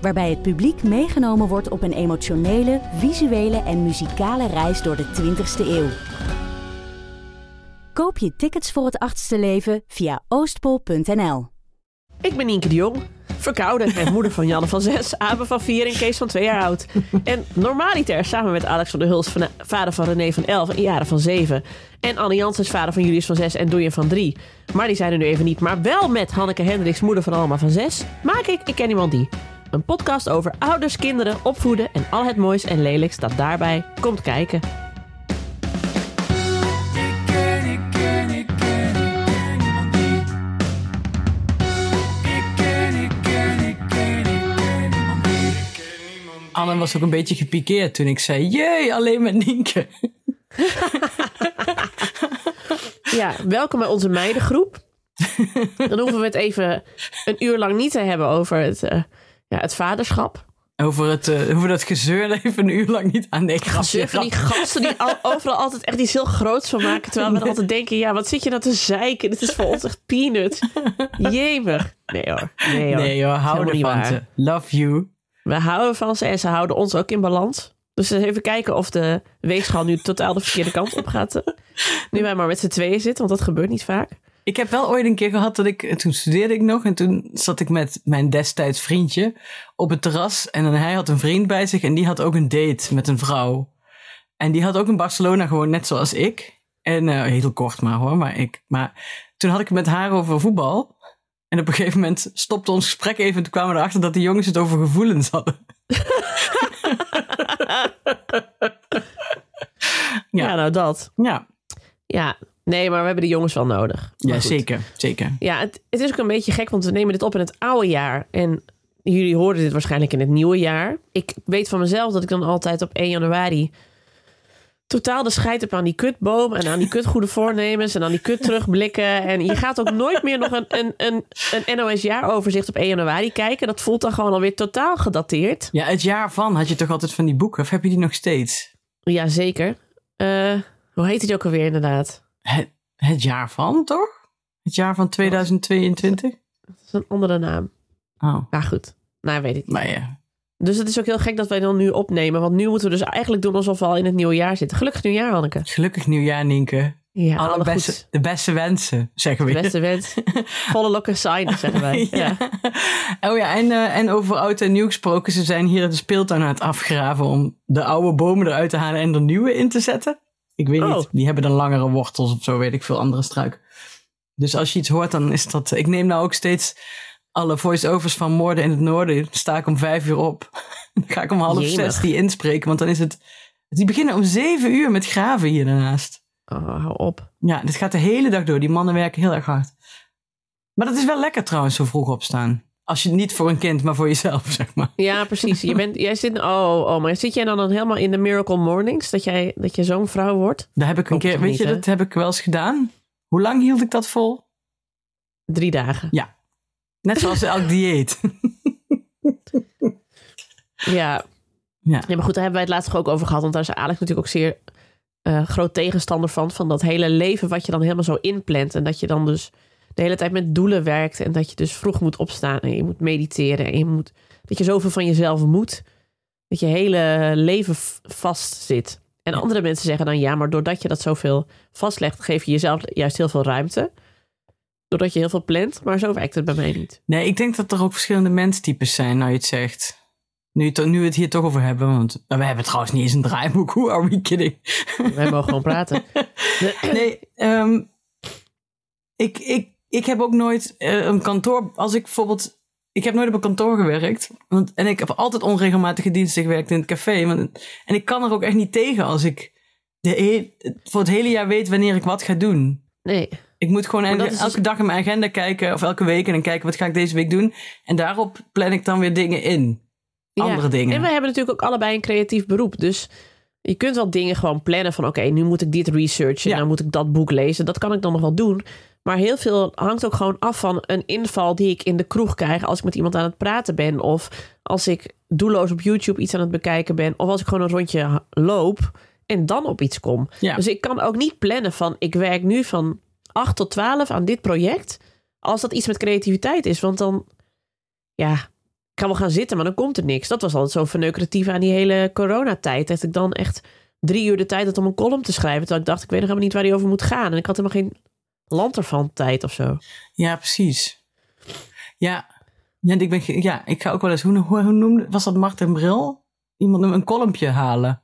Waarbij het publiek meegenomen wordt op een emotionele, visuele en muzikale reis door de 20ste eeuw. Koop je tickets voor het achtste leven via oostpol.nl. Ik ben Nienke de Jong, verkouden en moeder van Janne van 6, Abe van 4 en Kees van 2 jaar oud. En normaliter samen met Alex van der Huls, vader van René van 11 en Jaren van 7. En Anne Janssens, vader van Julius van 6 en Doejen van 3. Maar die zijn er nu even niet, maar wel met Hanneke Hendricks, moeder van Alma van 6. Maak ik Ik Ken Iemand Die. Een podcast over ouders, kinderen, opvoeden en al het moois en lelijks dat daarbij komt kijken. Anne was ook een beetje gepikeerd toen ik zei: Jee, alleen met Nienke. ja, welkom bij onze meidengroep. Dan hoeven we het even een uur lang niet te hebben over het, uh, ja, het vaderschap. Over, het, uh, over dat gezeur even een uur lang niet aan. Nee, grapje, van die gasten die al, overal altijd echt iets heel groots van maken. Terwijl we dan altijd denken, ja, wat zit je nou te zeiken? Dit is voor ons echt peanut. Jemig. Nee hoor. Nee hoor, nee, hoor hou ervan ze. Love you. We houden van ze en ze houden ons ook in balans. Dus even kijken of de weegschaal nu totaal de verkeerde kant op gaat. Nu wij maar met z'n tweeën zitten, want dat gebeurt niet vaak. Ik heb wel ooit een keer gehad dat ik, toen studeerde ik nog en toen zat ik met mijn destijds vriendje op het terras en dan hij had een vriend bij zich en die had ook een date met een vrouw. En die had ook in Barcelona gewoon net zoals ik. En uh, heel kort maar hoor, maar ik. Maar toen had ik het met haar over voetbal. En op een gegeven moment stopte ons gesprek even en toen kwamen we erachter dat de jongens het over gevoelens hadden. ja. ja, nou dat. Ja. Ja, Nee, maar we hebben de jongens wel nodig. ja, zeker. zeker. Ja, het, het, is ook een beetje gek, want we nemen dit op in het oude jaar. En jullie horen dit waarschijnlijk in het nieuwe jaar. Ik weet van mezelf dat ik dan altijd op 1 januari totaal de scheid heb aan die kutboom en aan die kutgoede voornemens en aan die kut terugblikken. En je gaat ook nooit meer nog een, een, een, een NOS-jaaroverzicht op 1 januari kijken. Dat voelt dan gewoon alweer totaal gedateerd. Ja, het jaar van had je toch altijd van die boeken? Of heb je die nog steeds? Ja, zeker. Uh, hoe heet die ook alweer inderdaad? Het, het jaar van, toch? Het jaar van 2022? Dat is een andere naam. Oh. Ja, goed. Nou, weet ik niet. Maar ja. Dus het is ook heel gek dat wij dan nu opnemen. Want nu moeten we dus eigenlijk doen alsof we al in het nieuwe jaar zitten. Gelukkig nieuwjaar, Hanneke. Gelukkig nieuwjaar, Nienke. Ja, alle, beste, de beste wensen, zeggen we. De beste wensen. Volle lokken sign, zeggen wij. ja. Oh ja, en, uh, en over oud en nieuw gesproken. Ze zijn hier de speeltuin aan het afgraven om de oude bomen eruit te halen en er nieuwe in te zetten. Ik weet niet. Oh. Die hebben dan langere wortels of zo, weet ik veel, andere struik. Dus als je iets hoort, dan is dat... Ik neem nou ook steeds alle voice-overs van Moorden in het Noorden. sta ik om vijf uur op. dan ga ik om half zes die inspreken, want dan is het... Die beginnen om zeven uur met graven hier daarnaast. Oh, hou op. Ja, dit gaat de hele dag door. Die mannen werken heel erg hard. Maar dat is wel lekker trouwens, zo vroeg opstaan. Als je niet voor een kind, maar voor jezelf, zeg maar. Ja, precies. Je bent, jij zit, oh, oh, maar zit jij dan, dan helemaal in de Miracle Mornings? Dat jij, dat je zo'n vrouw wordt? Daar heb ik een keer, weet je, dat heb ik wel eens gedaan. Hoe lang hield ik dat vol? Drie dagen. Ja. Net zoals elk dieet. ja. ja. Ja, maar goed, daar hebben wij het laatst ook over gehad. Want daar is Alex natuurlijk ook zeer uh, groot tegenstander van. Van dat hele leven wat je dan helemaal zo inplant. En dat je dan dus de hele tijd met doelen werkt. En dat je dus vroeg moet opstaan en je moet mediteren. En je moet, dat je zoveel van jezelf moet. Dat je hele leven vast zit. En andere mensen zeggen dan ja, maar doordat je dat zoveel vastlegt, geef je jezelf juist heel veel ruimte. Doordat je heel veel plant, maar zo werkt het bij mij niet. Nee, ik denk dat er ook verschillende menstypes zijn, nou je het zegt. Nu, nu we het hier toch over hebben, want we hebben trouwens niet eens een draaiboek. Hoe are we kidding? Wij mogen gewoon praten. Nee, um, ik, ik, ik heb ook nooit uh, een kantoor. Als ik bijvoorbeeld. Ik heb nooit op een kantoor gewerkt. Want, en ik heb altijd onregelmatige diensten gewerkt in het café. Want, en ik kan er ook echt niet tegen als ik de voor het hele jaar weet wanneer ik wat ga doen. Nee. Ik moet gewoon elke, dus... elke dag in mijn agenda kijken. Of elke week. En dan kijken wat ga ik deze week doen. En daarop plan ik dan weer dingen in. andere dingen. En we hebben natuurlijk ook allebei een creatief beroep. Dus je kunt wel dingen gewoon plannen van oké, nu moet ik dit researchen. Ja. Dan moet ik dat boek lezen. Dat kan ik dan nog wel doen. Maar heel veel hangt ook gewoon af van een inval die ik in de kroeg krijg als ik met iemand aan het praten ben. Of als ik doelloos op YouTube iets aan het bekijken ben. Of als ik gewoon een rondje loop en dan op iets kom. Dus ik kan ook niet plannen van ik werk nu van 8 tot 12 aan dit project. Als dat iets met creativiteit is. Want dan, ja, ik kan wel gaan zitten, maar dan komt er niks. Dat was altijd zo verneukeratief aan die hele coronatijd. Dat ik dan echt drie uur de tijd had om een column te schrijven. Terwijl ik dacht, ik weet nog helemaal niet waar die over moet gaan. En ik had helemaal geen land ervan tijd of zo. Ja, precies. Ja, ja, ik, ben, ja ik ga ook wel eens, hoe, hoe, hoe noemde, was dat Martin Bril? Iemand een kolompje halen.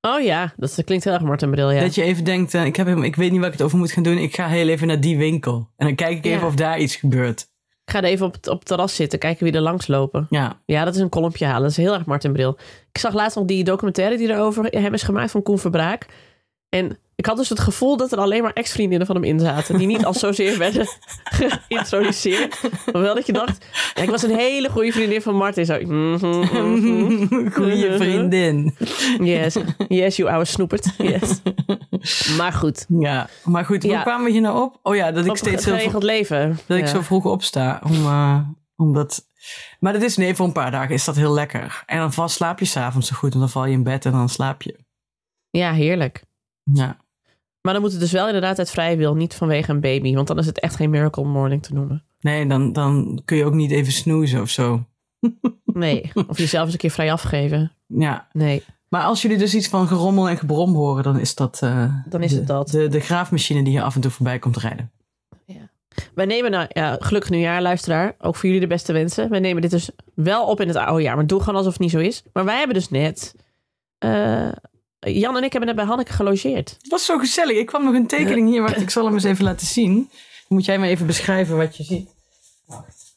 Oh ja, dat klinkt heel erg Martin Bril, ja. Dat je even denkt, uh, ik, heb, ik weet niet waar ik het over moet gaan doen. Ik ga heel even naar die winkel. En dan kijk ik even of daar iets gebeurt. Ik ga er even op het, op het terras zitten, kijken wie er langs lopen. Ja. Ja, dat is een kolompje halen. Dat is heel erg Martin Bril. Ik zag laatst nog die documentaire die erover hem is gemaakt van Koen Verbraak. En ik had dus het gevoel dat er alleen maar ex-vriendinnen van hem in zaten. Die niet al zozeer werden geïntroduceerd. Maar wel dat je dacht, ja, ik was een hele goede vriendin van Martin. Zo, mm -hmm, goede vriendin. Yes, yes, you oude snoepert. Yes. Maar goed. Ja, maar goed, hoe kwamen we hier nou op? Oh ja, dat ik op steeds zo geregeld leven. Dat ik zo vroeg opsta. Om, uh, omdat... Maar dat is, nee, voor een paar dagen is dat heel lekker. En dan vast slaap je s'avonds zo goed. En dan val je in bed en dan slaap je. Ja, heerlijk. Ja. Maar dan moet het dus wel inderdaad uit vrije wil, niet vanwege een baby. Want dan is het echt geen miracle morning te noemen. Nee, dan, dan kun je ook niet even snoezen of zo. nee, of jezelf eens een keer vrij afgeven. Ja. Nee. Maar als jullie dus iets van gerommel en gebrom horen, dan is dat, uh, dan is de, het dat. De, de graafmachine die hier af en toe voorbij komt rijden. Ja. Wij nemen nou, ja, gelukkig nieuwjaar, luisteraar. Ook voor jullie de beste wensen. Wij nemen dit dus wel op in het oude jaar. Maar doe gewoon alsof het niet zo is. Maar wij hebben dus net uh, Jan en ik hebben net bij Hanneke gelogeerd. Het was zo gezellig. Ik kwam nog een tekening hier. Wacht, ik zal hem eens even laten zien. Dan moet jij me even beschrijven wat je ziet. Wacht.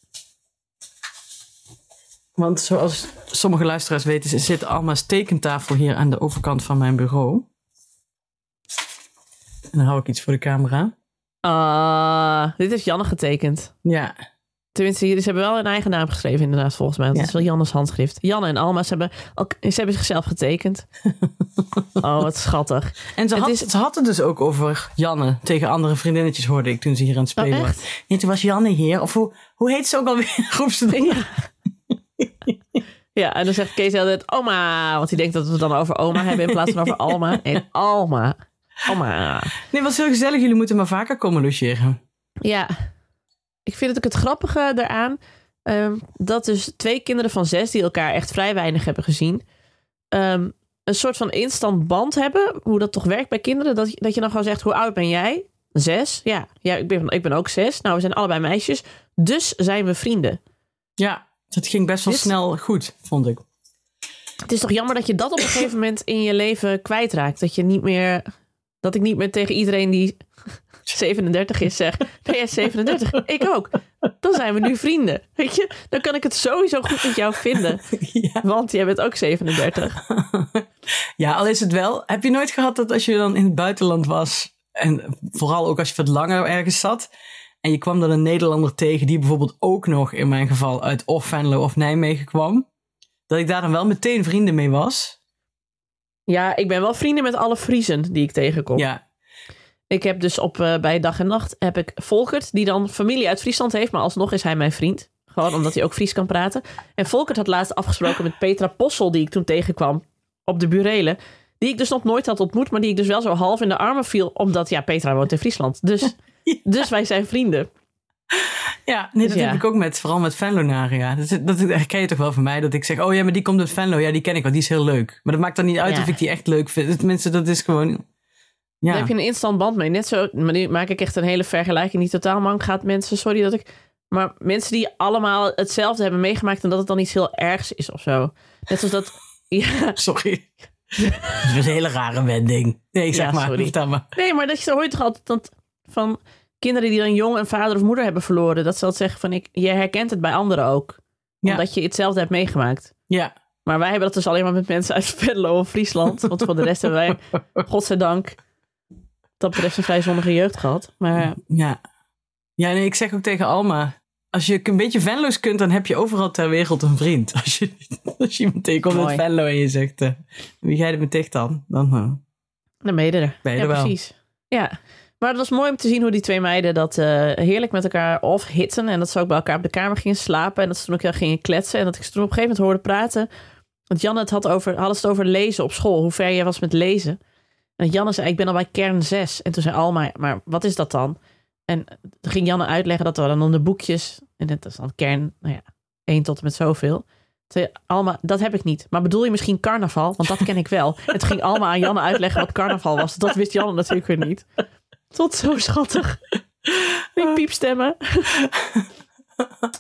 Want zoals sommige luisteraars weten, zit Alma's tekentafel hier aan de overkant van mijn bureau. En dan hou ik iets voor de camera. Ah, dit heeft Janne getekend. Ja. Tenminste, ze hebben wel een eigen naam geschreven inderdaad, volgens mij. Dat ja. is wel Jannes handschrift. Janne en Alma, ze hebben, ook, ze hebben zichzelf getekend. oh, wat schattig. En ze, had, is... ze had het dus ook over Janne tegen andere vriendinnetjes, hoorde ik toen ze hier aan het spelen oh, was. Nee, toen was Janne hier. Of hoe, hoe heet ze ook alweer? Roep ze. Ja. ja, en dan zegt Kees altijd oma. Want hij denkt dat we het dan over oma hebben in plaats van over Alma. En Alma. Alma. Nee, was heel gezellig. Jullie moeten maar vaker komen logeren. Ja, ik vind het ook het grappige eraan. Um, dat dus twee kinderen van zes die elkaar echt vrij weinig hebben gezien. Um, een soort van instant band hebben. Hoe dat toch werkt bij kinderen. Dat, dat je dan gewoon zegt, hoe oud ben jij? Zes. Ja, ja ik, ben, ik ben ook zes. Nou, we zijn allebei meisjes. Dus zijn we vrienden. Ja, het ging best wel Dit... snel goed, vond ik. Het is toch jammer dat je dat op een gegeven moment in je leven kwijtraakt. Dat je niet meer... Dat ik niet meer tegen iedereen die 37 is, zeg. Jij 37? ik ook. Dan zijn we nu vrienden. Weet je, dan kan ik het sowieso goed met jou vinden. Ja. Want jij bent ook 37. Ja, al is het wel. Heb je nooit gehad dat als je dan in het buitenland was. En vooral ook als je wat langer ergens zat. En je kwam dan een Nederlander tegen die bijvoorbeeld ook nog in mijn geval uit of Venlo of Nijmegen kwam. Dat ik daar dan wel meteen vrienden mee was. Ja, ik ben wel vrienden met alle Friesen die ik tegenkom. Ja, ik heb dus op uh, bij dag en nacht heb ik Volkert, die dan familie uit Friesland heeft, maar alsnog is hij mijn vriend. Gewoon omdat hij ook Fries kan praten. En Volkert had laatst afgesproken met Petra Possel, die ik toen tegenkwam op de Burelen. Die ik dus nog nooit had ontmoet, maar die ik dus wel zo half in de armen viel. Omdat, ja, Petra woont in Friesland. Dus, ja. dus wij zijn vrienden. Ja, nee, dat dus ja. heb ik ook met, vooral met Venlonaren. Ja. Dat, dat herken je toch wel van mij, dat ik zeg, oh ja, maar die komt uit Venlo. Ja, die ken ik wel, die is heel leuk. Maar dat maakt dan niet uit ja. of ik die echt leuk vind. Tenminste, dat is gewoon... Ja. Daar heb je een instant band mee. Net zo, maar nu maak ik echt een hele vergelijking die totaal mank gaat. Mensen, sorry dat ik... Maar mensen die allemaal hetzelfde hebben meegemaakt... en dat het dan iets heel ergs is of zo. Net zoals dat... Ja. Sorry. dat is een hele rare wending. Nee, zeg ja, maar. Maar. Nee, maar dat je hoort toch altijd dat van kinderen die dan jong een vader of moeder hebben verloren. Dat ze altijd zeggen van, ik, je herkent het bij anderen ook. Ja. Omdat je hetzelfde hebt meegemaakt. Ja. Maar wij hebben dat dus alleen maar met mensen uit Venlo of Friesland. Want voor de rest hebben wij, godzijdank dat betreft een vrij zonnige jeugd gehad. Maar ja, ja nee, ik zeg ook tegen Alma. als je een beetje Venlo's kunt, dan heb je overal ter wereld een vriend. Als je, als je iemand tegenkomt met Venlo en je zegt, uh, wie jij er met dicht dan? Dan, uh, dan ben je er. Ben je ja, er wel. precies. Ja, maar het was mooi om te zien hoe die twee meiden dat uh, heerlijk met elkaar off hitten. En dat ze ook bij elkaar op de kamer gingen slapen. En dat ze toen ook gingen kletsen. En dat ik ze toen op een gegeven moment hoorde praten. Want Janne het had over, hadden ze het over lezen op school. Hoe ver jij was met lezen. En Janne zei, ik ben al bij kern 6. En toen zei Alma, maar wat is dat dan? En toen ging Janne uitleggen dat er dan de boekjes... En dat is dan kern, nou ja, 1 tot en met zoveel. Toen Alma, dat heb ik niet. Maar bedoel je misschien carnaval? Want dat ken ik wel. Toen ging Alma aan Janne uitleggen wat carnaval was. Dat wist Janne natuurlijk weer niet. Tot zo schattig. Die piepstemmen.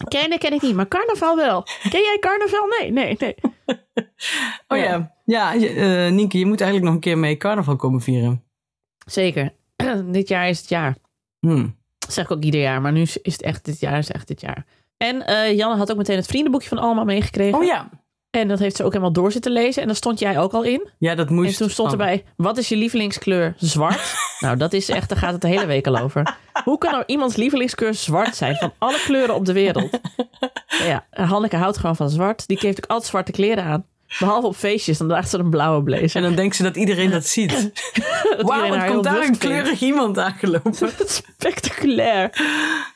Kennen ken ik niet, maar carnaval wel. Ken jij carnaval? Nee, nee, nee. Oh ja, ja uh, Nienke, je moet eigenlijk nog een keer mee carnaval komen vieren. Zeker. dit jaar is het jaar. Hmm. Dat zeg ik ook ieder jaar, maar nu is het echt dit jaar, is echt dit jaar. En uh, Janne had ook meteen het vriendenboekje van Alma meegekregen. Oh ja. En dat heeft ze ook helemaal door zitten lezen. En daar stond jij ook al in. Ja, dat moest. En toen stond erbij, wat is je lievelingskleur? Zwart. nou, dat is echt, daar gaat het de hele week al over. Hoe kan nou iemands lievelingskleur zwart zijn? Van alle kleuren op de wereld. ja, Hanneke houdt gewoon van zwart. Die heeft ook altijd zwarte kleren aan. Behalve op feestjes, dan draagt ze een blauwe blazer. En dan denkt ze dat iedereen dat ziet. Wauw, komt daar een kleurig iemand aangelopen. Spectaculair.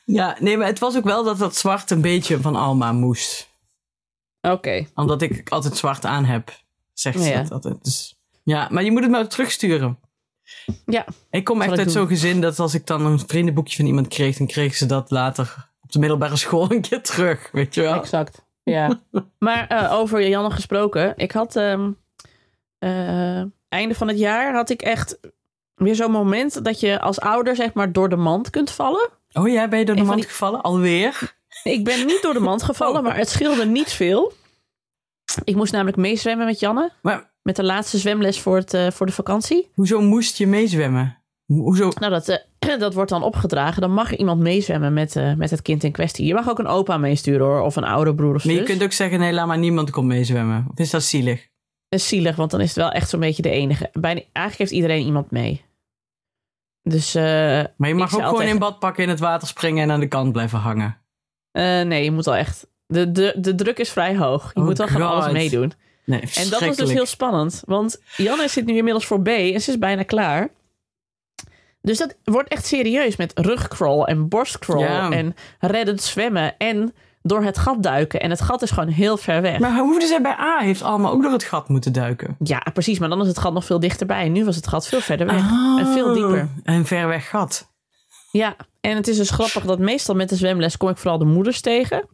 Ja, nee, maar het was ook wel dat dat zwart een beetje van Alma moest. Oké. Okay. Omdat ik altijd zwart aan heb, zegt ze Ja. dat altijd. Dus, ja, maar je moet het maar terugsturen. Ja. Ik kom echt uit zo'n gezin dat als ik dan een vriendenboekje van iemand kreeg, dan kreeg ze dat later op de middelbare school een keer terug, weet je wel. Exact. Ja. maar eh, over Janne gesproken. Ik had ehm eh, einde van het jaar had ik echt weer zo'n moment dat je als ouder zeg maar door de mand kunt vallen. Oh ja, ben je door de mand die- gevallen? Alweer? Ik ben niet door de mand gevallen, Oh. maar het scheelde niet veel. Ik moest namelijk meezwemmen met Janne. Maar Met de laatste zwemles voor, het, eh, voor de vakantie. hoezo moest je meezwemmen? Ho- Hoezo? Nou, dat, eh, dat wordt dan opgedragen. Dan mag iemand meezwemmen met, eh, met het kind in kwestie. Je mag ook een opa meesturen hoor. Of een oude broer of Maar zus. je kunt ook zeggen, nee, laat maar niemand komt meezwemmen. Of is dat zielig? Dat is zielig, want dan is het wel echt zo'n beetje de enige. Bijna, eigenlijk heeft iedereen iemand mee. Dus Maar je mag ook gewoon altijd- in bad pakken, in het water springen en aan de kant blijven hangen. Eh, nee, je moet wel echt... De, de, de druk is vrij hoog. Je Oh moet wel gewoon alles meedoen. Nee, En dat was dus heel spannend. Want Janne zit nu inmiddels voor B en ze is bijna klaar. Dus dat wordt echt serieus met rugcrawl en borstcrawl Ja. en reddend zwemmen en door het gat duiken. En het gat is gewoon heel ver weg. Maar hoefde zij bij A, heeft allemaal ook door het gat moeten duiken. Ja, precies. Maar dan is het gat nog veel dichterbij. En nu was het gat veel verder weg. En veel Oh, dieper. Een ver weg gat. Ja, en het is dus grappig dat meestal met de zwemles kom ik vooral de moeders tegen.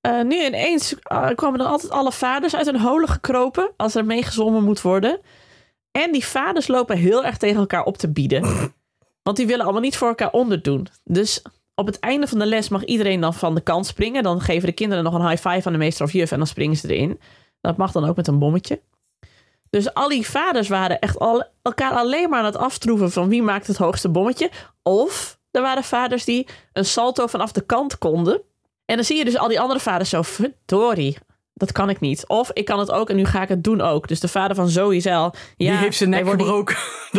Eh, nu ineens eh, kwamen er altijd alle vaders uit hun holen gekropen als er meegezwommen moet worden. En die vaders lopen heel erg tegen elkaar op te bieden. Want die willen allemaal niet voor elkaar onderdoen. Dus op het einde van de les mag iedereen dan van de kant springen. Dan geven de kinderen nog een high five aan de meester of juf en dan springen ze erin. Dat mag dan ook met een bommetje. Dus al die vaders waren echt al, elkaar alleen maar aan het aftroeven van wie maakt het hoogste bommetje. Of er waren vaders die een salto vanaf de kant konden. En dan zie je dus al die andere vaders zo, verdorie, dat kan ik niet. Of ik kan het ook en nu ga ik het doen ook. Dus de vader van Zoe al, ja, die heeft zijn nek gebroken.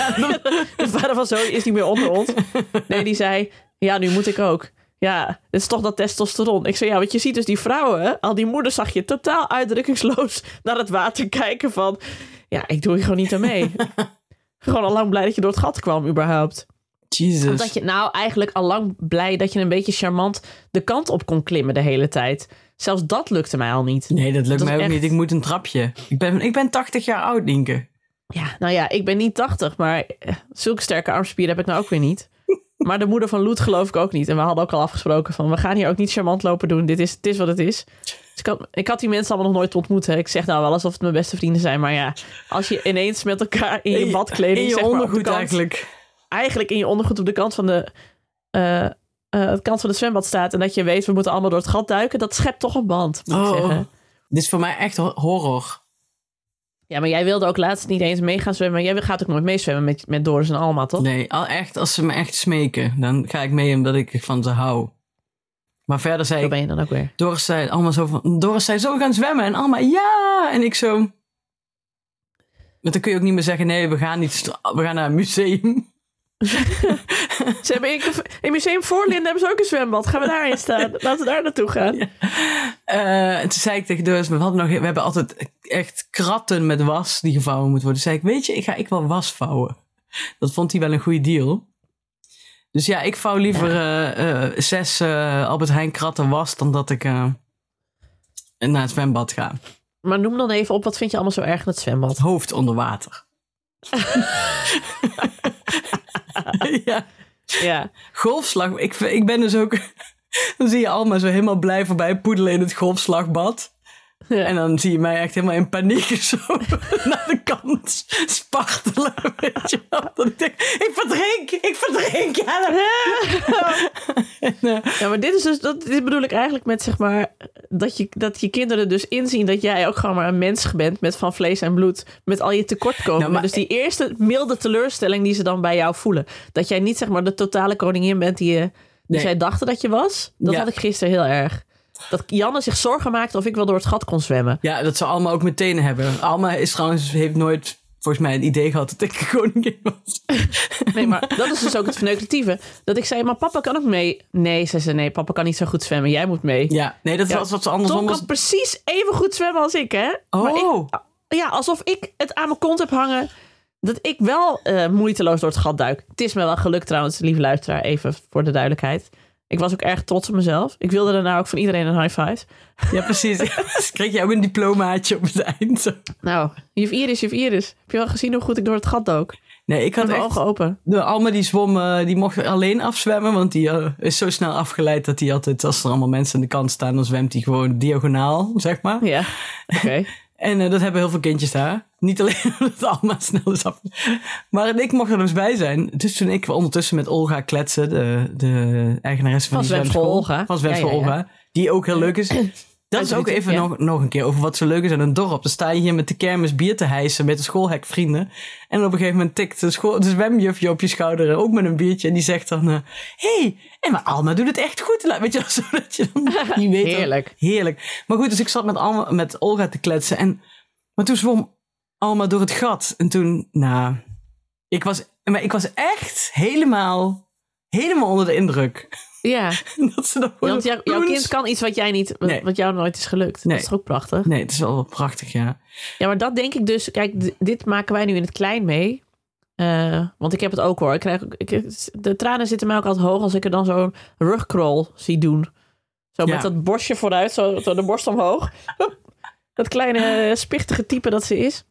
Aan de- de vader van Zoe is niet meer onder ons. Nee, die zei, ja, nu moet ik ook. Ja, het is toch dat testosteron. Ik zei, ja, want je ziet dus die vrouwen, al die moeders zag je totaal uitdrukkingsloos naar het water kijken van, ja, ik doe hier gewoon niet aan mee. gewoon al lang blij dat je door het gat kwam überhaupt. Jesus. Omdat je nou eigenlijk al lang blij dat je een beetje charmant de kant op kon klimmen de hele tijd. Zelfs dat lukte mij al niet. Nee, dat lukt Dat mij ook echt- niet. Ik moet een trapje. Ik ben, ik ben 80 jaar oud, Nienke. Ja, nou ja, ik ben niet 80, maar eh, zulke sterke armspieren heb ik nou ook weer niet. Maar de moeder van Loet geloof ik ook niet. En we hadden ook al afgesproken van, we gaan hier ook niet charmant lopen doen. Dit is, het is wat het is. Dus ik had, ik had die mensen allemaal nog nooit ontmoet. Hè. Ik zeg nou wel alsof het mijn beste vrienden zijn. Maar ja, als je ineens met elkaar in je badkleding... In je zeg maar, ondergoed kant- eigenlijk. Eigenlijk in je ondergoed op de kant van de... de kant van het zwembad staat en dat je weet, we moeten allemaal door het gat duiken, dat schept toch een band, moet ik Oh, zeggen. dit is voor mij echt ho- horror. Ja, maar jij wilde ook laatst niet eens mee gaan zwemmen. Jij gaat ook nooit meezwemmen met, met Doris en Alma, toch? Nee, al echt, als ze me echt smeken, dan ga ik mee omdat ik van ze hou. Maar verder zei ben je dan ook weer. Doris zei allemaal zo van, Doris zei zo we gaan zwemmen en allemaal ja en ik zo. Want dan kun je ook niet meer zeggen nee we gaan niet, we gaan naar een museum. ze hebben in, in Museum Voorlinden hebben ze ook een zwembad. Gaan we daarin staan? Laten we daar naartoe gaan. Ja. Uh, toen zei ik tegen Doris, we, hadden nog, we hebben altijd echt kratten met was die gevouwen moet worden. Toen zei ik, weet je, ik ga ik wel was vouwen. Dat vond hij wel een goede deal. Dus ja, ik vouw liever uh, uh, zes Albert Heijn kratten was dan dat ik naar het zwembad ga. Maar noem dan even op, wat vind je allemaal zo erg in het zwembad? Hoofd onder water. ja. ja. Golfslag. Ik, ik ben dus ook. Dan zie je allemaal zo helemaal blij voorbij poedelen in het golfslagbad. En dan zie je mij echt helemaal in paniek zo naar de kant spartelen. Weet je wel? Dat ik denk, ik verdrink, ik verdrink. Ja, eh, ja, maar dit is dus, dat, dit bedoel ik eigenlijk met zeg maar, dat je, dat je kinderen dus inzien dat jij ook gewoon maar een mens bent met van vlees en bloed, met al je tekortkomingen. Nou, dus die eerste milde teleurstelling die ze dan bij jou voelen. Dat jij niet zeg maar de totale koningin bent die, je, die zij dachten dat je was. Dat had ik gisteren heel erg. Dat Janne zich zorgen maakte of ik wel door het gat kon zwemmen. Ja, dat ze allemaal ook meteen hebben. Alma is trouwens, heeft nooit volgens mij een idee gehad dat ik koningin was. Nee, maar dat is dus ook het verneukeratieve. Dat ik zei, maar papa kan ook mee. Nee, ze zei, nee, papa kan niet zo goed zwemmen. Jij moet mee. Ja, nee, dat was wat ze andersom Tom kan precies even goed zwemmen als ik, hè? Oh. ja, alsof ik het aan mijn kont heb hangen. Dat ik wel uh, moeiteloos door het gat duik. Het is me wel gelukt trouwens, lieve luisteraar, even voor de duidelijkheid. Ik was ook erg trots op mezelf. Ik wilde daarna ook van iedereen een high five. Ja, precies. dus kreeg je ook een diplomaatje op het eind. Nou, juf Iris, juf Iris. Heb je wel gezien hoe goed ik door het gat dook? Nee, ik had mijn ogen open. De Alma die zwom, uh, die mocht alleen afzwemmen. Want die uh, is zo snel afgeleid dat hij altijd, als er allemaal mensen aan de kant staan, dan zwemt hij gewoon diagonaal, zeg maar. Ja, oké. En uh, dat hebben heel veel kindjes daar. Niet alleen omdat het allemaal snel is af. Maar ik mocht er dus bij zijn. Dus toen ik ondertussen met Olga kletsen, de, de eigenaresse van, van die. Olga. Van Zwemschool Olga. Die ook heel leuk is. Dat is ook even nog, nog een keer over wat zo leuk is aan een dorp. Dan sta je hier met de kermis bier te hijsen met de schoolhekvrienden. En op een gegeven moment tikt de, school, de zwemjufje op je schouder, ook met een biertje. En die zegt dan, hé, hey, en maar Alma doet het echt goed. Weet je zodat je dan niet weet. heerlijk. heerlijk. Maar goed, dus ik zat met, Alma, met Olga te kletsen. En, maar toen zwom Alma door het gat. En toen, nou, ik was, maar ik was echt helemaal, helemaal onder de indruk. Ja. dat ze dat Want jou, jouw kind kan iets wat jij niet, wat, jou nooit is gelukt. Nee. Dat is toch ook prachtig? Nee, het is wel prachtig, ja. Ja, maar dat denk ik dus. Kijk, dit maken wij nu in het klein mee. Uh, want ik heb het ook hoor. Ik krijg, ik, de tranen zitten mij ook altijd hoog als ik er dan zo'n rugcrawl zie doen. Zo met dat borstje vooruit, zo, zo de borst omhoog. dat kleine spichtige type dat ze is.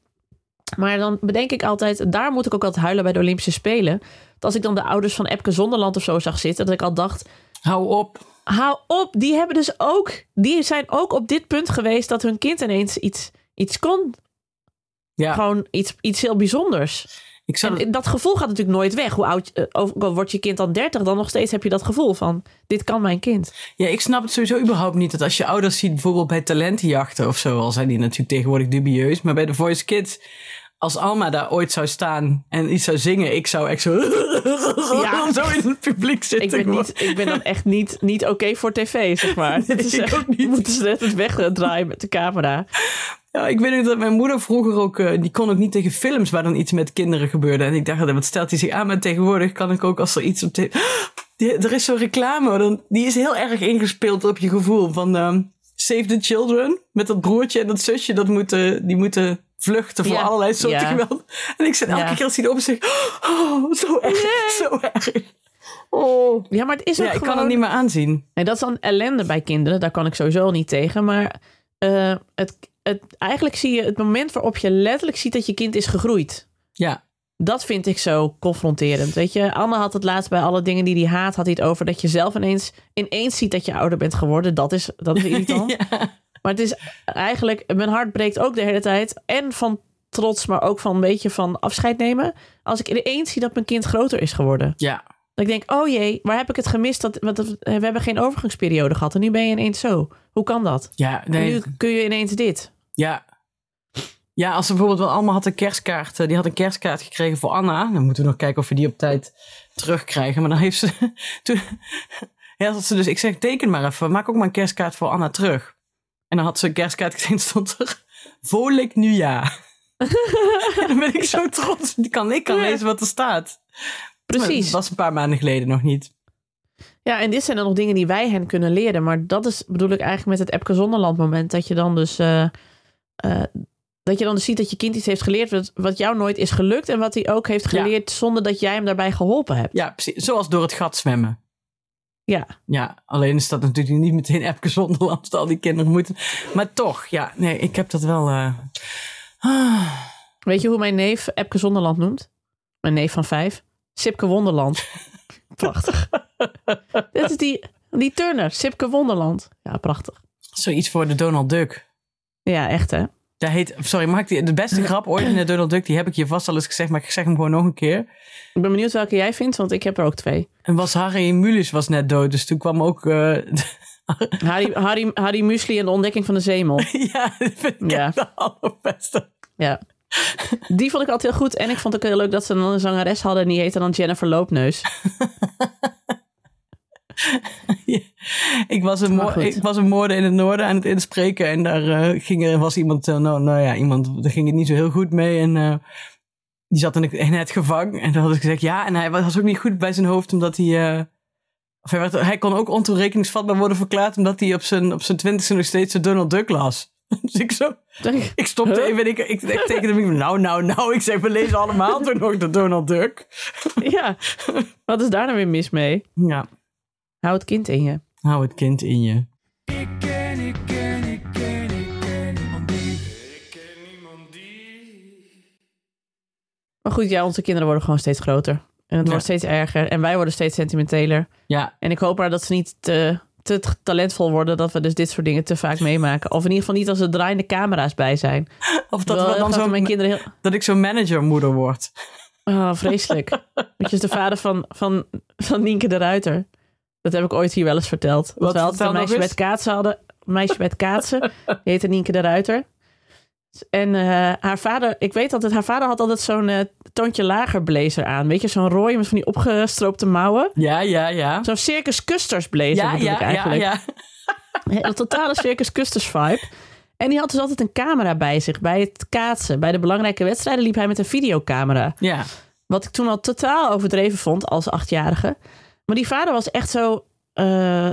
Maar dan bedenk ik altijd, daar moet ik ook altijd huilen bij de Olympische Spelen. Dat als ik dan de ouders van Epke Zonderland of zo zag zitten, dat ik al dacht... Hou op. Hou op. Die hebben dus ook, die zijn ook op dit punt geweest dat hun kind ineens iets, iets kon. Ja. Gewoon iets, iets heel bijzonders. Ik zou en dat gevoel gaat natuurlijk nooit weg. Hoe oud uh, wordt je kind dan 30, dan nog steeds heb je dat gevoel van: dit kan mijn kind. Ja, ik snap het sowieso überhaupt niet dat als je ouders ziet, bijvoorbeeld bij talentenjachten of zo, al zijn die natuurlijk tegenwoordig dubieus, maar bij de Voice Kids als Alma daar ooit zou staan en iets zou zingen, ik zou echt zo, ja. zo in het publiek zitten. Ik ben, niet, ik ben dan echt niet, niet oké voor tv, zeg maar. Nee, is, ook niet. Moeten ze net het wegdraaien met de camera. Ja, ik weet niet dat mijn moeder vroeger ook, uh, die kon ook niet tegen films waar dan iets met kinderen gebeurde. En ik dacht, wat stelt hij zich aan? Maar tegenwoordig kan ik ook als er iets op tv... er is zo'n reclame, dan, die is heel erg ingespeeld op je gevoel van uh, Save the Children. Met dat broertje en dat zusje, dat moeten, die moeten vluchten voor allerlei soorten ja. geweld. En ik zit elke keer als hij erop zeg, oh, zo erg, zo erg. Oh. Ja, maar het is ook ja, ik kan het niet meer aanzien. En dat is dan ellende bij kinderen. Daar kan ik sowieso niet tegen. Maar uh, het, het, eigenlijk zie je het moment waarop je letterlijk ziet dat je kind is gegroeid. Ja. Dat vind ik zo confronterend. Weet je, Anne had het laatst bij alle dingen die hij haat, had hij het over dat je zelf ineens, ineens ziet dat je ouder bent geworden. Dat is, dat is irritant. ja. Maar het is eigenlijk, mijn hart breekt ook de hele tijd. En van trots, maar ook van een beetje van afscheid nemen. Als ik ineens zie dat mijn kind groter is geworden. Ja. Dat ik denk, oh jee, waar heb ik het gemist? Dat, want we hebben geen overgangsperiode gehad. En nu ben je ineens zo. Hoe kan dat? Ja, nee. En nu kun je ineens dit. Ja. Ja, als ze bijvoorbeeld wel allemaal had een kerstkaart. Die had een kerstkaart gekregen voor Anna. Dan moeten we nog kijken of we die op tijd terugkrijgen. Maar dan heeft ze... Toen, ja, ze dus, ik zeg, teken maar even. Maak ook maar een kerstkaart voor Anna terug. En dan had ze een kerstkaart gezien, stond er Vrolijk nieuwjaar. en dan ben ik zo trots. Ik kan, ik kan lezen wat er staat. Precies. Dat was een paar maanden geleden nog niet. Ja, en dit zijn dan nog dingen die wij hen kunnen leren. Maar dat is, bedoel ik eigenlijk met het Epke Zonderland moment. Dat je dan dus... Uh, uh, dat je dan dus ziet dat je kind iets heeft geleerd wat, wat jou nooit is gelukt. En wat hij ook heeft geleerd zonder dat jij hem daarbij geholpen hebt. Ja, precies. Zoals door het gat zwemmen. Ja. Ja, alleen is dat natuurlijk niet meteen Epke Zonderland. al die kinderen moeten. Maar toch, ja. Nee, ik heb dat wel... Uh... Weet je hoe mijn neef Epke Zonderland noemt? Mijn neef van vijf? Sipke Wonderland. prachtig. Dit is die, die Turner, Sipke Wonderland. Ja, prachtig. Zoiets voor de Donald Duck. Ja, echt hè? Dat heet, sorry, ik die, de beste grap ooit in de Donald Duck, die heb ik je vast al eens gezegd, maar ik zeg hem gewoon nog een keer. Ik ben benieuwd welke jij vindt, want ik heb er ook twee. En was Harry Mulisch was net dood, dus toen kwam ook... Uh, Harry, Harry, Harry Musli en de ontdekking van de zemel. ja, dat vind ik ja. de allerbeste. Ja. Die vond ik altijd heel goed. En ik vond het ook heel leuk dat ze een zangeres hadden. En die heette dan Jennifer Loopneus. ik, was een ik was een moorden in het noorden aan het inspreken. En daar uh, ging er, was iemand, uh, nou, nou ja, iemand, daar ging het niet zo heel goed mee. En uh, die zat in, in het gevangen. En toen had ik gezegd, ja, en hij was ook niet goed bij zijn hoofd, omdat hij... of hij, werd, hij kon ook ontoerekeningsvatbaar worden verklaard, omdat hij op zijn, op zijn twintigste nog steeds de Donald Duck las. Dus ik zo, ik stopte even en ik, ik, ik tekende hem. Nou, nou, nou. Ik zei, we lezen allemaal toen nog de Donald Duck. Ja, wat is daar nou weer mis mee? Ja. Hou het kind in je. Hou het kind in je. Ik ken, ik ken, ik ken, ik ken niemand die. Ik ken niemand die. Maar goed, ja, onze kinderen worden gewoon steeds groter. En het Ja. wordt steeds erger. En wij worden steeds sentimenteler. Ja, En ik hoop maar dat ze niet te, te talentvol worden. Dat we dus dit soort dingen te vaak meemaken. Of in ieder geval niet als er draaiende camera's bij zijn. of dat, Wel we dan zo, mijn kinderen heel... dat ik zo'n managermoeder word. Oh, vreselijk. Weet je, is de vader van, van, van Nienke de Ruiter. Dat heb ik ooit hier wel eens verteld. Wat? we altijd een meisje met kaatsen hadden. Een meisje met kaatsen. Die heette Nienke de Ruiter. En eh, haar vader, ik weet altijd, haar vader had altijd zo'n eh, toontje lager blazer aan. Weet je, zo'n rode met van die opgestroopte mouwen. Ja, ja, ja. Zo'n Circus Custers blazer Ja, ja, ik ja, eigenlijk. ja. Een hele totale Circus Custers vibe. En die had dus altijd een camera bij zich. Bij het kaatsen. Bij de belangrijke wedstrijden liep hij met een videocamera. Ja, Wat ik toen al totaal overdreven vond als achtjarige. Maar die vader was echt zo... eh,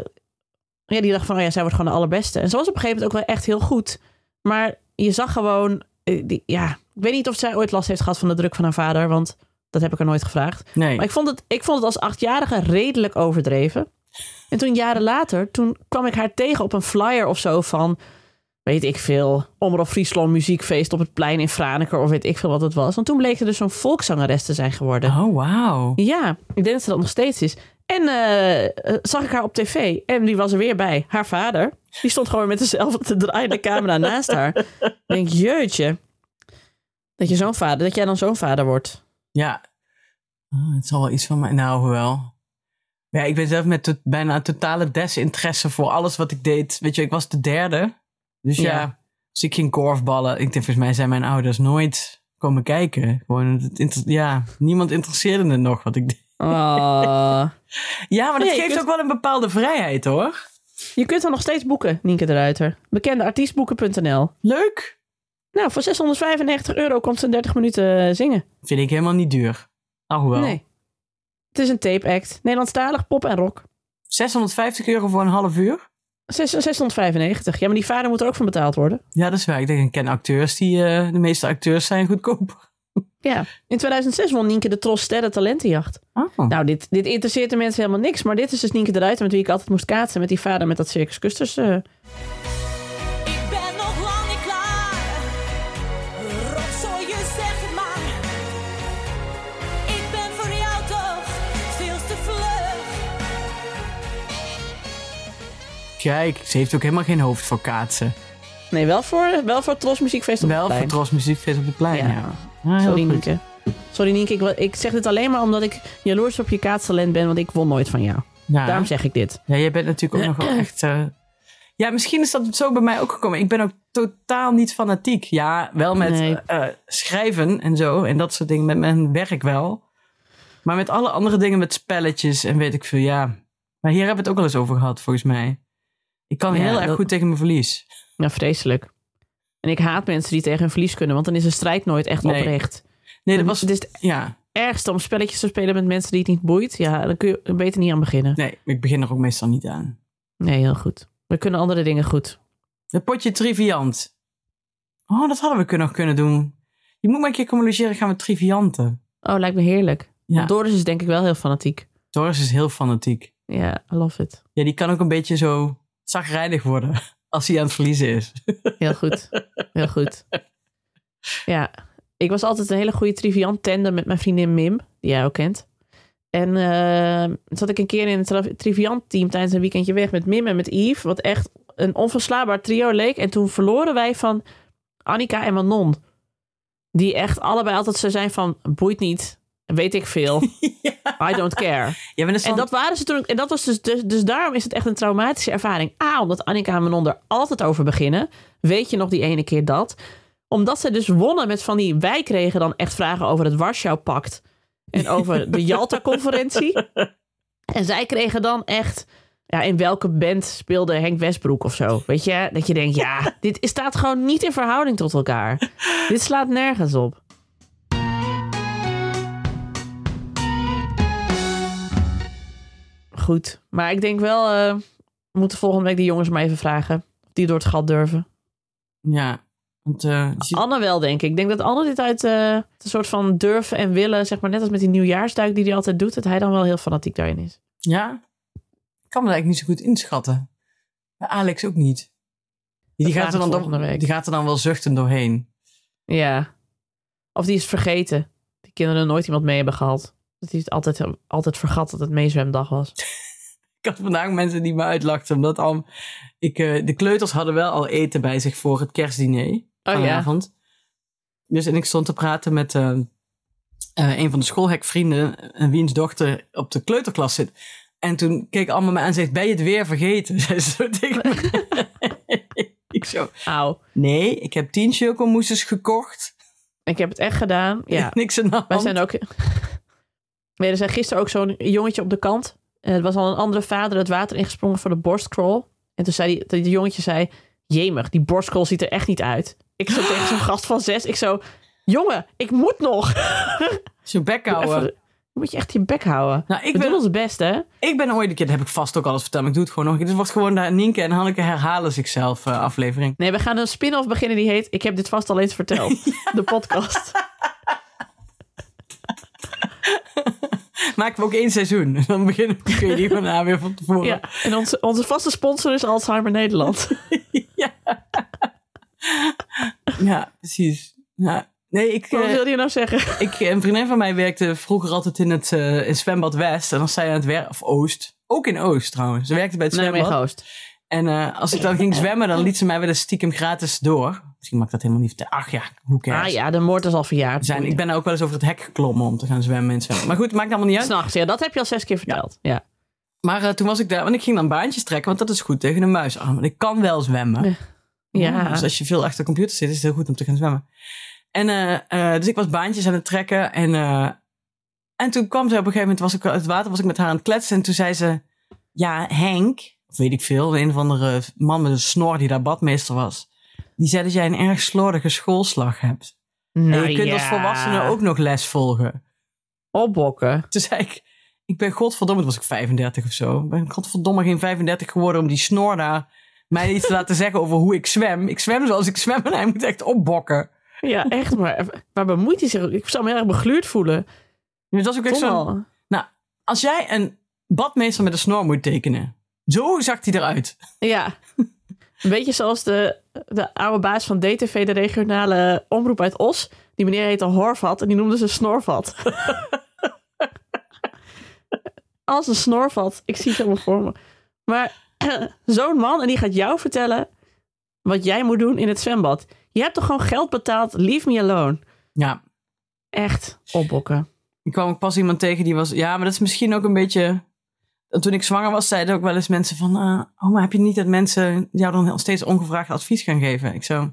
ja, die dacht van, oh ja, zij wordt gewoon de allerbeste. En ze was op een gegeven moment ook wel echt heel goed. Maar je zag gewoon... eh, die, ja, ik weet niet of zij ooit last heeft gehad van de druk van haar vader. Want dat heb ik haar nooit gevraagd. nee. Maar ik vond het, ik vond het als achtjarige redelijk overdreven. En toen jaren later, toen kwam ik haar tegen op een flyer of zo van... Weet ik veel, Omroep Friesland muziekfeest op het plein in Franeker of weet ik veel wat het was. Want toen bleek er dus zo'n volkszangeres te zijn geworden. Oh, wauw. Ja, ik denk dat ze dat nog steeds is. En eh, eh, zag ik haar op tv en die was er weer bij. Haar vader, die stond gewoon met dezelfde draaiende camera naast haar. Ik denk, jeutje. Dat, je zo'n vader, dat jij dan zo'n vader wordt. Ja. Oh, het zal wel iets van mij... Nou, wel. Ja, ik ben zelf met bijna totale desinteresse voor alles wat ik deed. Weet je, ik was de derde. Dus ja, Ja. dus ik ging korfballen. Ik denk, volgens mij zijn mijn ouders nooit komen kijken. Gewoon, ja, niemand interesseerde het nog wat ik deed. Oh. Ja, maar dat Nee, geeft kunt- ook wel een bepaalde vrijheid, hoor. Je kunt dan nog steeds boeken, Nienke de Ruiter. Bekendeartiestboeken.nl. Leuk. Nou, voor 695 euro komt ze in 30 minuten eh, zingen. Vind ik helemaal niet duur. Alhoewel. Nee. Het is een tape act. Nederlandstalig, pop en rock. 650 euro voor een half uur? Zes- 695. Ja, maar die vader moet er ook van betaald worden. Ja, dat is waar. Ik denk, ik ken acteurs die... eh, de meeste acteurs zijn goedkoop. Ja. In 2006 won Nienke de Tros Sterren Talentenjacht. Oh. Nou, dit, dit interesseert de mensen helemaal niks. Maar dit is dus Nienke de Ruiter met wie ik altijd moest kaatsen. Met die vader met dat Circus Custers. eh. Kijk, ze heeft ook helemaal geen hoofd voor kaatsen. Nee, wel voor, wel voor Tros Muziekfeest op Wel het voor plein. Tros Muziekfeest op het plein, ja. Ja. Ah, Sorry. Nienke. Sorry Nienke, ik, ik zeg dit alleen maar omdat ik jaloers op je kaatstalent ben. Want ik won nooit van jou. Ja. Daarom zeg ik dit. ja, jij bent natuurlijk ook nog wel echt... eh, Ja, misschien is dat zo bij mij ook gekomen. Ik ben ook totaal niet fanatiek. Ja, wel met Nee. eh, schrijven en zo. En dat soort dingen. Met mijn werk wel. Maar met alle andere dingen, met spelletjes en weet ik veel, ja. Maar hier hebben we het ook al eens over gehad, volgens mij. Ik kan heel erg dat- goed tegen mijn verlies. Ja, vreselijk. En ik haat mensen die tegen hun verlies kunnen. Want dan is een strijd nooit echt Nee. oprecht. Nee, dat was... Dus Ja. ergste om spelletjes te spelen met mensen die het niet boeit. Ja, dan kun je er beter niet aan beginnen. Nee, ik begin er ook meestal niet aan. Nee, heel goed. We kunnen andere dingen goed. Het potje Triviant. Oh, dat hadden we kunnen, nog kunnen doen. Je moet maar een keer komen logeren, gaan we Trivianten. Oh, lijkt me heerlijk. Ja. Doris is denk ik wel heel fanatiek. Doris is heel fanatiek. Ja, I love it. Ja, die kan ook een beetje zo zagrijnig worden als hij aan het verliezen is. Heel goed. Heel goed. Ja, ik was altijd een hele goede triviant tandem met mijn vriendin Mim, die jij ook kent. En toen zat ik een keer in het tri- triviant team tijdens een weekendje weg met Mim en met Yves, wat echt een onverslaanbaar trio leek. En toen verloren wij van Annika en Manon. Die echt allebei altijd zo zijn van, boeit niet, weet ik veel. I don't care. Ja, maar dat is En dat waren ze toen. En dat was dus, dus, dus daarom is het echt een traumatische ervaring. A, omdat Annika en Manon er altijd over beginnen. Weet je nog die ene keer dat? Omdat ze dus wonnen met van die... Wij kregen dan echt vragen over het Warschau-pact. En over de Jalta-conferentie. En zij kregen dan echt... Ja, in welke band speelde Henk Westbroek of zo? Weet je? Dat je denkt, ja, dit staat gewoon niet in verhouding tot elkaar. Dit slaat nergens op. Goed. Maar ik denk wel, eh, we moeten volgende week die jongens maar even vragen. Die door het gat durven. Ja, want eh, ziet- Anne wel, denk ik. Ik denk dat Anne dit uit eh, een soort van durven en willen, zeg maar net als met die nieuwjaarsduik die hij altijd doet, dat hij dan wel heel fanatiek daarin is. ja, ik kan me eigenlijk niet zo goed inschatten. Maar Alex ook niet. Die gaat, er dan die gaat er dan wel zuchtend doorheen. Ja. Of die is vergeten. Die kinderen nooit iemand mee hebben gehad. Dat hij het altijd, altijd vergat dat het meezwemdag was. Ik had vandaag mensen die me uitlachten. Omdat al, ik, eh, de kleuters hadden wel al eten bij zich voor het kerstdiner Oh ja. vanavond. Dus en ik stond te praten met eh, eh, een van de schoolhekvrienden. En wiens dochter op de kleuterklas zit. En toen keek allemaal me aan en zegt, ben je het weer vergeten? Zei ze zo tegen ik zo, Auw. nee, ik heb tien chocomousses gekocht. Ik heb het echt gedaan. Ja. Niks aan de hand. Wij zijn ook. Nee, er zijn gisteren ook zo'n jongetje op de kant. En het was al een andere vader het water ingesprongen voor de borstcrawl. En toen zei die, dat die jongetje zei: Jemig, die borstcrawl ziet er echt niet uit. Ik zo tegen zo'n gast van zes. Ik zo: Jongen, ik moet nog. Zo'n bek houden. Moet je echt je bek houden. Nou, ik We ben- doen ons best, hè? Ik ben ooit een keer, dat heb ik vast ook alles verteld, maar ik doe het gewoon nog. Dit wordt gewoon de Nienke en Hanneke herhalen zichzelf eh, aflevering. Nee, we gaan een spin-off beginnen die heet: Ik heb dit vast al eens verteld. De podcast. Maken we ook één seizoen. En dan beginnen we kun je die weer van tevoren. Ja. En onze, onze vaste sponsor is Alzheimer Nederland. Ja, precies. Ja. Nee, ik, Wat eh, wil je nou zeggen? ik, een vriendin van mij werkte vroeger altijd in het eh, in zwembad West. En dan zei je aan het werk, of Oost. Ook in Oost trouwens. Ze werkte bij het Nee, zwembad. mijn ghost. En eh, als ik dan ging zwemmen, dan liet ze mij wel eens stiekem gratis door. Misschien mag ik dat helemaal niet vertellen. Ach ja, hoe cares. Ah ja, de moord is al verjaard. Zijn, ik ben ook wel eens over het hek geklommen om te gaan zwemmen zwembad. Maar goed, het maakt allemaal niet uit. S'nachts, ja, dat heb je al zes keer verteld. Ja. Maar eh, toen was ik daar, want ik ging dan baantjes trekken, want dat is goed tegen een muisarm. Want ik kan wel zwemmen. Ja. Dus als je veel achter de computer zit, is het heel goed om te gaan zwemmen. En eh, dus ik was baantjes aan het trekken. En, en toen kwam ze op een gegeven moment, was ik uit het water, was ik met haar aan het kletsen. En toen zei ze, ja, Henk, of weet ik veel, een of andere man met een snor die daar badmeester was. Die zei dat jij een erg slordige schoolslag hebt. Nou en je kunt ja. als volwassene ook nog les volgen. Opbokken. Toen zei ik, ik ben godverdomme, toen was ik 35 of zo. Ik ben godverdomme geen 35 geworden om die snor daar mij iets te laten zeggen over hoe ik zwem. Ik zwem zoals ik zwem en hij moet echt opbokken. Ja, echt maar. Waar bemoeit hij zich ook? Ik zou me erg begluurd voelen. Dat is ook echt zo. Nou, als jij een badmeester met een snor moet tekenen, zo zag hij eruit. Ja. Een beetje zoals de, de oude baas van DTV, de regionale omroep uit Os. Die meneer heette Horvat en die noemde ze Snorvat. Als een snorvat. Ik zie het helemaal voor me. Maar zo'n man en die gaat jou vertellen wat jij moet doen in het zwembad. Je hebt toch gewoon geld betaald? Leave me alone. Ja, Echt opbokken. ik kwam ook pas iemand tegen die was. Ja, maar dat is misschien ook een beetje. Toen ik zwanger was, zeiden ook wel eens mensen van. eh, oh, maar heb je niet dat mensen jou dan steeds ongevraagd advies gaan geven? Ik zo.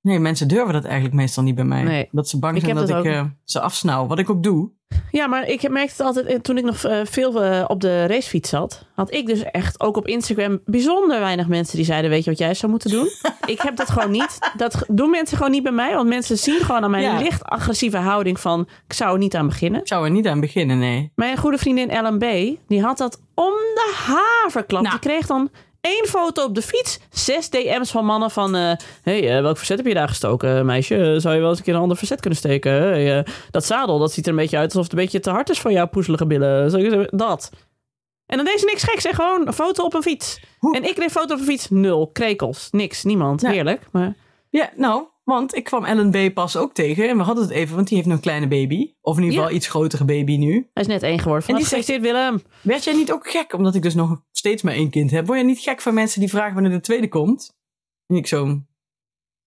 Nee, mensen durven dat eigenlijk meestal niet bij mij. Nee. Dat ze bang Ik zijn dat dat ik eh, ze afsnauw. Wat ik ook doe. Ja, maar ik merkte het altijd toen ik nog eh, veel eh, op de racefiets zat. Had ik dus echt ook op Instagram bijzonder weinig mensen die zeiden: Weet je wat jij zou moeten doen? ik heb dat gewoon niet. Dat doen mensen gewoon niet bij mij. Want mensen zien gewoon aan mijn Ja. licht agressieve houding van: Ik zou er niet aan beginnen. Ik zou er niet aan beginnen, nee. Mijn goede vriendin Ellen B. die had dat om de haverklap. Nou. Die kreeg dan één foto op de fiets, zes DM's van mannen van... eh hey, eh, welk verzet heb je daar gestoken, meisje? Zou je wel eens een keer een ander verzet kunnen steken? Hey, eh, dat zadel, dat ziet er een beetje uit alsof het een beetje te hard is voor jouw poezelige billen. Dat. En dan deed ze niks geks, zeg gewoon een foto op een fiets. Hoe- En ik kreeg foto op een fiets, nul, krekels, niks, niemand. Ja. Heerlijk, maar... Ja, nou, want ik kwam Ellen B. pas ook tegen. En we hadden het even, want die heeft nog een kleine baby. Of in ieder Ja. geval iets grotere baby nu. Hij is net één geworden. Van En die gefeliciteerd, Willem. Werd jij niet ook gek, omdat ik dus nog steeds maar één kind heb? Word je niet gek van mensen die vragen wanneer de tweede komt? En ik zo,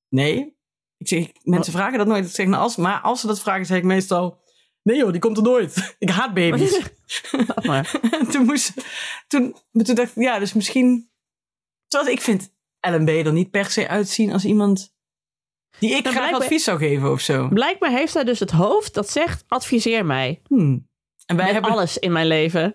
nee. Ik zeg, mensen vragen dat nooit. Ik zeg, nou, als, maar als ze dat vragen, zeg ik meestal, nee joh, die komt er nooit. ik haat baby's. Toen moest, toen, toen dacht ik, ja, dus misschien, terwijl ik vind Ellen B. er niet per se uitzien als iemand die ik graag blijkbaar- advies zou geven of zo. Blijkbaar heeft hij dus het hoofd dat zegt, adviseer mij. Hmm. En wij Met hebben, alles in mijn leven.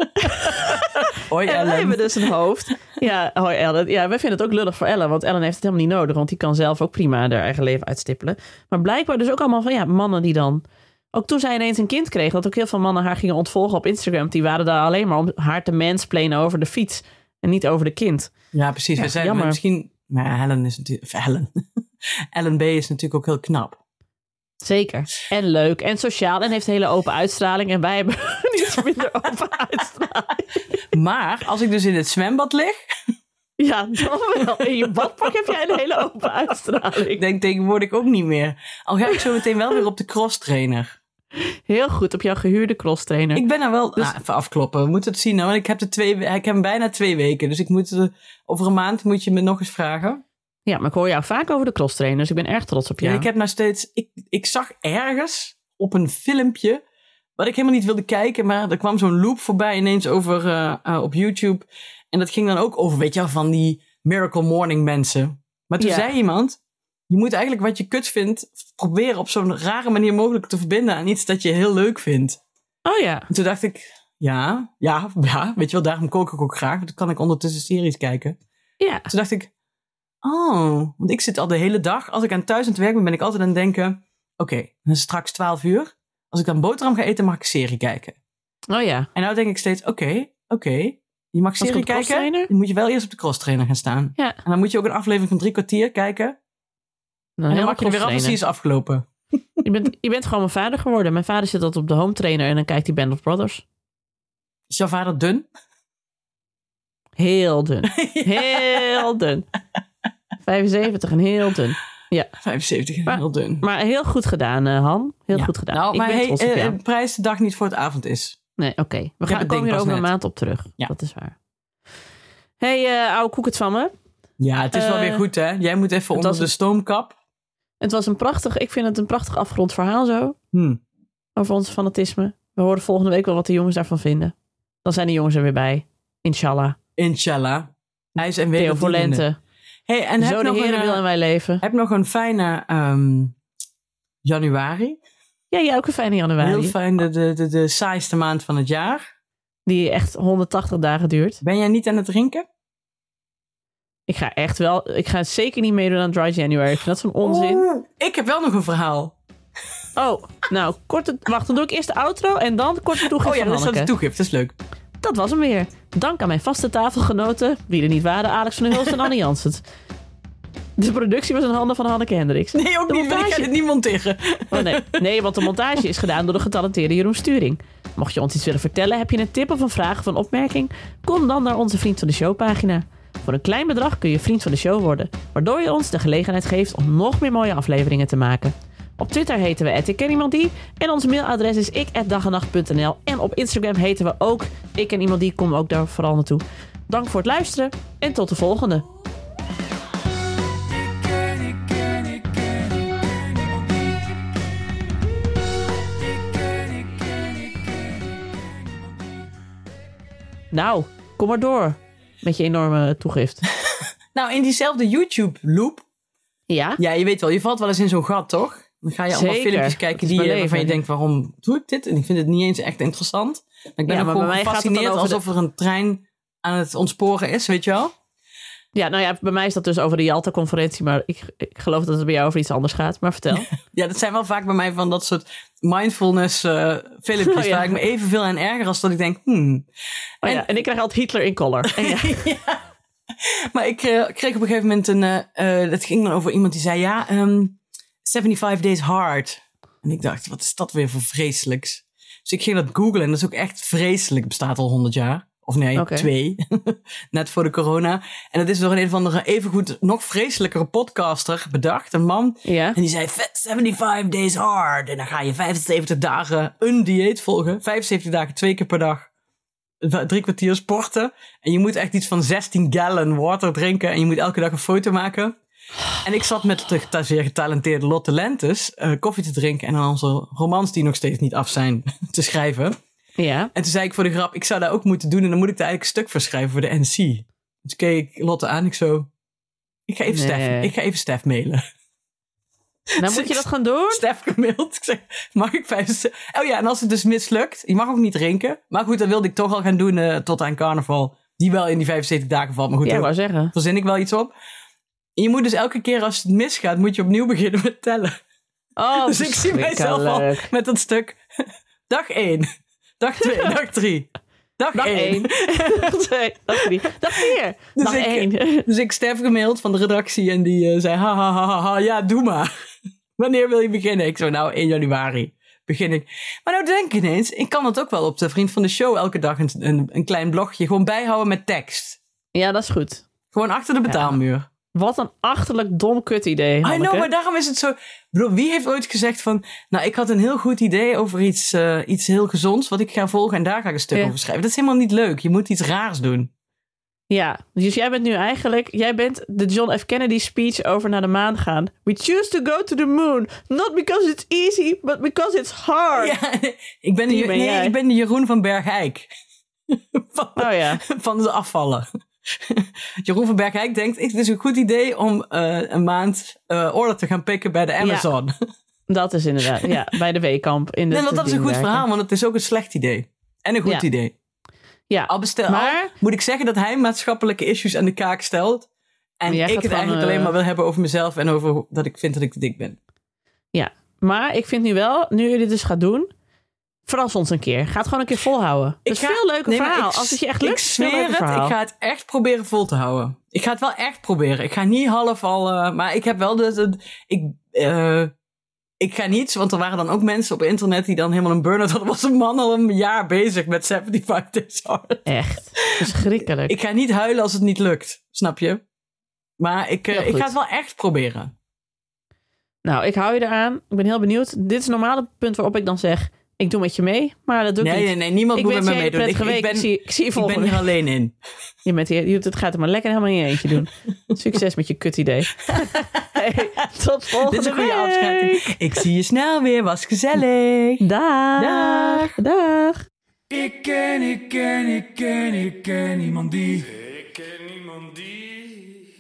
Hoi En wij Ellen. hebben dus een hoofd. Ja, hoi Ellen. Ja, wij vinden het ook lullig voor Ellen. Want Ellen heeft het helemaal niet nodig. Want die kan zelf ook prima haar eigen leven uitstippelen. Maar blijkbaar dus ook allemaal van ja, mannen die dan... Ook toen zij ineens een kind kreeg, dat ook heel veel mannen haar gingen ontvolgen op Instagram. Die waren daar alleen maar om haar te mansplainen over de fiets. En niet over de kind. Ja, precies. Ja, we zijn jammer. misschien, maar Helen is natuurlijk, of Helen. Ellen B. is natuurlijk ook heel knap. Zeker. En leuk. En sociaal. En heeft een hele open uitstraling. En wij hebben een iets minder open uitstraling. Maar als ik dus in het zwembad lig, Ja, dan wel. In je badpak heb jij een hele open uitstraling. ik denk tegenwoordig ook niet meer. Al ga ik zo meteen wel weer op de cross trainer. Heel goed op jouw gehuurde crosstrainer. Ik ben er wel, Dus- nou, even afkloppen. We moeten het zien. Nou, ik heb, de twee, ik heb hem bijna twee weken. Dus ik moet, eh, over een maand moet je me nog eens vragen. Ja, maar ik hoor jou vaak over de crosstrainer, dus ik ben erg trots op Ja. jou. ik heb nou steeds, ik, ik zag ergens op een filmpje, wat ik helemaal niet wilde kijken, maar er kwam zo'n loop voorbij ineens over eh, eh, op YouTube. En dat ging dan ook over, weet je wel, van die Miracle Morning mensen. Maar toen Ja. zei iemand, je moet eigenlijk wat je kut vindt, proberen op zo'n rare manier mogelijk te verbinden aan iets dat je heel leuk vindt. Oh ja. En toen dacht ik, ja, ja, ja, weet je wel, daarom kook ik ook graag. Want dan kan ik ondertussen series kijken. Ja. Toen dacht ik, oh, want ik zit al de hele dag, als ik aan thuis aan het werk ben, ben ik altijd aan het denken, oké, dan is het straks 12 uur. Als ik dan boterham ga eten, mag ik serie kijken. Oh ja. En nou denk ik steeds, oké, oké, je mag serie kijken, dan moet je wel eerst op de crosstrainer gaan staan. Ja. En dan moet je ook een aflevering van drie kwartier kijken. Dan en dan mag je er weer af als die is afgelopen. Je bent, je bent gewoon mijn vader geworden. Mijn vader zit altijd op de home trainer en dan kijkt hij Band of Brothers. Is jouw vader dun? Heel dun. Heel dun. 75 en heel dun. 75 en Maar- heel dun. Maar heel goed gedaan, eh, Han. Heel Ja. goed gedaan. Nou, ik maar ben hey, eh, jou. prijs de dag niet voor het avond is. Nee, oké. We gaan komen hier over een maand op terug. Ja. Dat is waar. hey, eh oude koek het van me. Ja, het is wel Eh, weer goed hè. Jij moet even onder de een- stoomkap. Het was een prachtig, ik vind het een prachtig afgerond verhaal zo. Hm. Over ons fanatisme. We horen volgende week wel wat de jongens daarvan vinden. Dan zijn de jongens er weer bij. Inshallah. Inshallah. IJs en Theo wederdienende. Hey, en heb Zo de nog, een, heren wil eh, wij leven. heb nog een fijne ehm, januari. Ja, jij ook een fijne januari. Heel fijn, de, de, de, de saaiste maand van het jaar. Die echt 180 dagen duurt. Ben jij niet aan het drinken? Ik ga echt wel, ik ga zeker niet meedoen aan Dry January. Ik vind dat zo'n onzin. Ik heb wel nog een verhaal. Oh, nou, korte, wacht, dan doe ik eerst de outro en dan korte toegift Oh ja, dat is de toegift. Dat is leuk. Dat was hem weer. Dank aan mijn vaste tafelgenoten, wie er niet waren, Alex van der Hulst en Annie Janssens. De productie was in handen van Hanneke Hendricks. Nee, ook De niet. Ik montage- ga dit niet monteren. Oh nee. nee, want de montage is gedaan door de getalenteerde Jeroen Sturing. Mocht je ons iets willen vertellen, heb je een tip of een vraag of een opmerking? Kom dan naar onze Vriend van de Show pagina. Voor een klein bedrag kun je Vriend van de Show worden, waardoor je ons de gelegenheid geeft om nog meer mooie afleveringen te maken. Op Twitter heten we @ikkenniemandie en ons mailadres is ik@dagenacht.nl en op Instagram heten we ook ik en iemand die kom ook daar vooral naartoe. Dank voor het luisteren en tot de volgende. Ik ken, ik ken, ik ken, ik ken die. Ik ken, ik ken, ik ken, ik ken die. Nou, kom maar door met je enorme toegift. Nou, in diezelfde YouTube-loop Ja? Ja, je weet wel, je valt wel eens in zo'n gat, toch? Dan ga je allemaal Zeker. filmpjes kijken die, je- waarvan je denkt, waarom doe ik dit? En ik vind het niet eens echt interessant. Maar ik ben Ja, gewoon gefascineerd de- alsof er een trein aan het ontsporen is, weet je wel? Ja, nou ja, bij mij is dat dus over de Jalta-conferentie, maar ik, ik geloof dat het bij jou over iets anders gaat. Maar vertel. Ja, dat zijn wel vaak bij mij van dat soort mindfulness eh, filmpjes Oh, ja. waar ik me evenveel aan erger als dat ik denk, hmm. Oh, ja. En ik krijg altijd Hitler in color. En ja. Maar ik eh, kreeg op een gegeven moment een, eh, dat ging dan over iemand die zei, ja, ehm 75 days hard. En ik dacht, wat is dat weer voor vreselijks? Dus ik ging dat googlen en dat is ook echt vreselijk. Bestaat al 100 jaar. Of nee, twee. Net voor de corona. En dat is door een, een of andere evengoed nog vreselijkere podcaster bedacht. Een man. ja. En die zei, "Vet, 75 days hard. En dan ga je 75 dagen een dieet volgen. 75 dagen twee keer per dag. Drie kwartier sporten. En je moet echt iets van 16 gallon water drinken. En je moet elke dag een foto maken. En ik zat met de zeer getalenteerde Lotte Lentes eh, koffie te drinken. En aan onze romans die nog steeds niet af zijn te schrijven. ja. En toen zei ik voor de grap, ik zou dat ook moeten doen. En dan moet ik daar eigenlijk een stuk voor schrijven voor de NC. Dus keek ik Lotte aan. Ik zo, ik ga even, Nee. Stef, ik ga even Stef mailen. Nou moet je dat gaan doen? Stef gemaild. Ik zeg, mag ik vijf... Oh ja, en als het dus mislukt, je mag ook niet drinken. Maar goed, dat wilde ik toch al gaan doen eh, tot aan carnaval. Die wel in die 75 dagen valt. Maar goed, Ja, daar verzin ik wel iets op. En je moet dus elke keer als het misgaat, moet je opnieuw beginnen met tellen. Oh, dus ik zie mijzelf al met dat stuk. Dag 1. Dag 2. dag 3. Dag Dag 1. één. Dag twee. Dag drie. Dag vier. Dus Dag ik- één. Dus ik Stef gemaild van de redactie en die eh, zei, ha, ha, ha, ha, ja, doe maar. Wanneer wil je beginnen? Ik zo, nou, 1 januari begin ik. Maar nou denk ik ineens, ik kan dat ook wel op de Vriend van de Show elke dag een, een, een klein blogje gewoon bijhouden met tekst. Ja, dat is goed. Gewoon achter de betaalmuur. Wat een achterlijk dom kut idee. I Hanneke. know, maar daarom is het zo... Bedoel, wie heeft ooit gezegd van... Nou, ik had een heel goed idee over iets, eh, iets heel gezonds... wat ik ga volgen en daar ga ik een stuk Ja. over schrijven. Dat is helemaal niet leuk. Je moet iets raars doen. Ja, dus jij bent nu eigenlijk... Jij bent de John F. Kennedy speech over naar de maan gaan. We choose to go to the moon. Not because it's easy, but because it's hard. Ja, ik ben, de, Die ben nee, jij. ik ben de Jeroen van Bergijk. van, Oh ja. van de afvallen. Jeroen van Bergijk denkt, het is een goed idee om eh, een maand eh order te gaan pikken bij de Amazon. Dat is inderdaad. Ja, bij de weekamp. In de nee, want dat is een goed verhaal, want het is ook een slecht idee. En een goed Ja. idee. Ja, Al bestel, Maar- al moet ik zeggen dat hij maatschappelijke issues aan de kaak stelt. En ik het eigenlijk eh, alleen maar wil hebben over mezelf en over dat ik vind dat ik te dik ben. ja. Maar ik vind nu wel, nu je dit dus gaat doen... Verras ons een keer. Ga het gewoon een keer volhouden. Het is ga- veel leuker Nee, verhaal. ik- Als het je echt Ik lukt, het veel zweer het, verhaal. ik ga het echt proberen vol te houden. Ik ga het wel echt proberen. Ik ga niet half al... eh, maar ik heb wel de... de- ik, eh, ik ga niet, want er waren dan ook mensen op internet die dan helemaal een burn-out hadden. was een man al een jaar bezig met 75 Days Hard. Echt. Verschrikkelijk. Ik ga niet huilen als het niet lukt, snap je? Maar ik, eh, ik ga het wel echt proberen. Nou, ik hou je eraan. Ik ben heel benieuwd. Dit is het normale punt waarop ik dan zeg... Ik doe met je mee, maar dat doe ik Nee, niet. nee, nee, niemand ik moet met me meedoen. Ik, ik ben, ik, zie, ik zie je ik ben hier alleen in. Je bent hier, je- het gaat er maar lekker helemaal in je eentje doen. Succes met je kut idee. hey, tot volgende Dit is een goede week. afsluiting. Ik zie je snel weer, was gezellig. Dag. Dag. Dag. Ik ken, ik ken, ik ken, ik ken iemand die. Ik ken iemand die.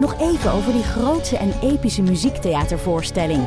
Nog even over die grootse en epische muziektheatervoorstelling.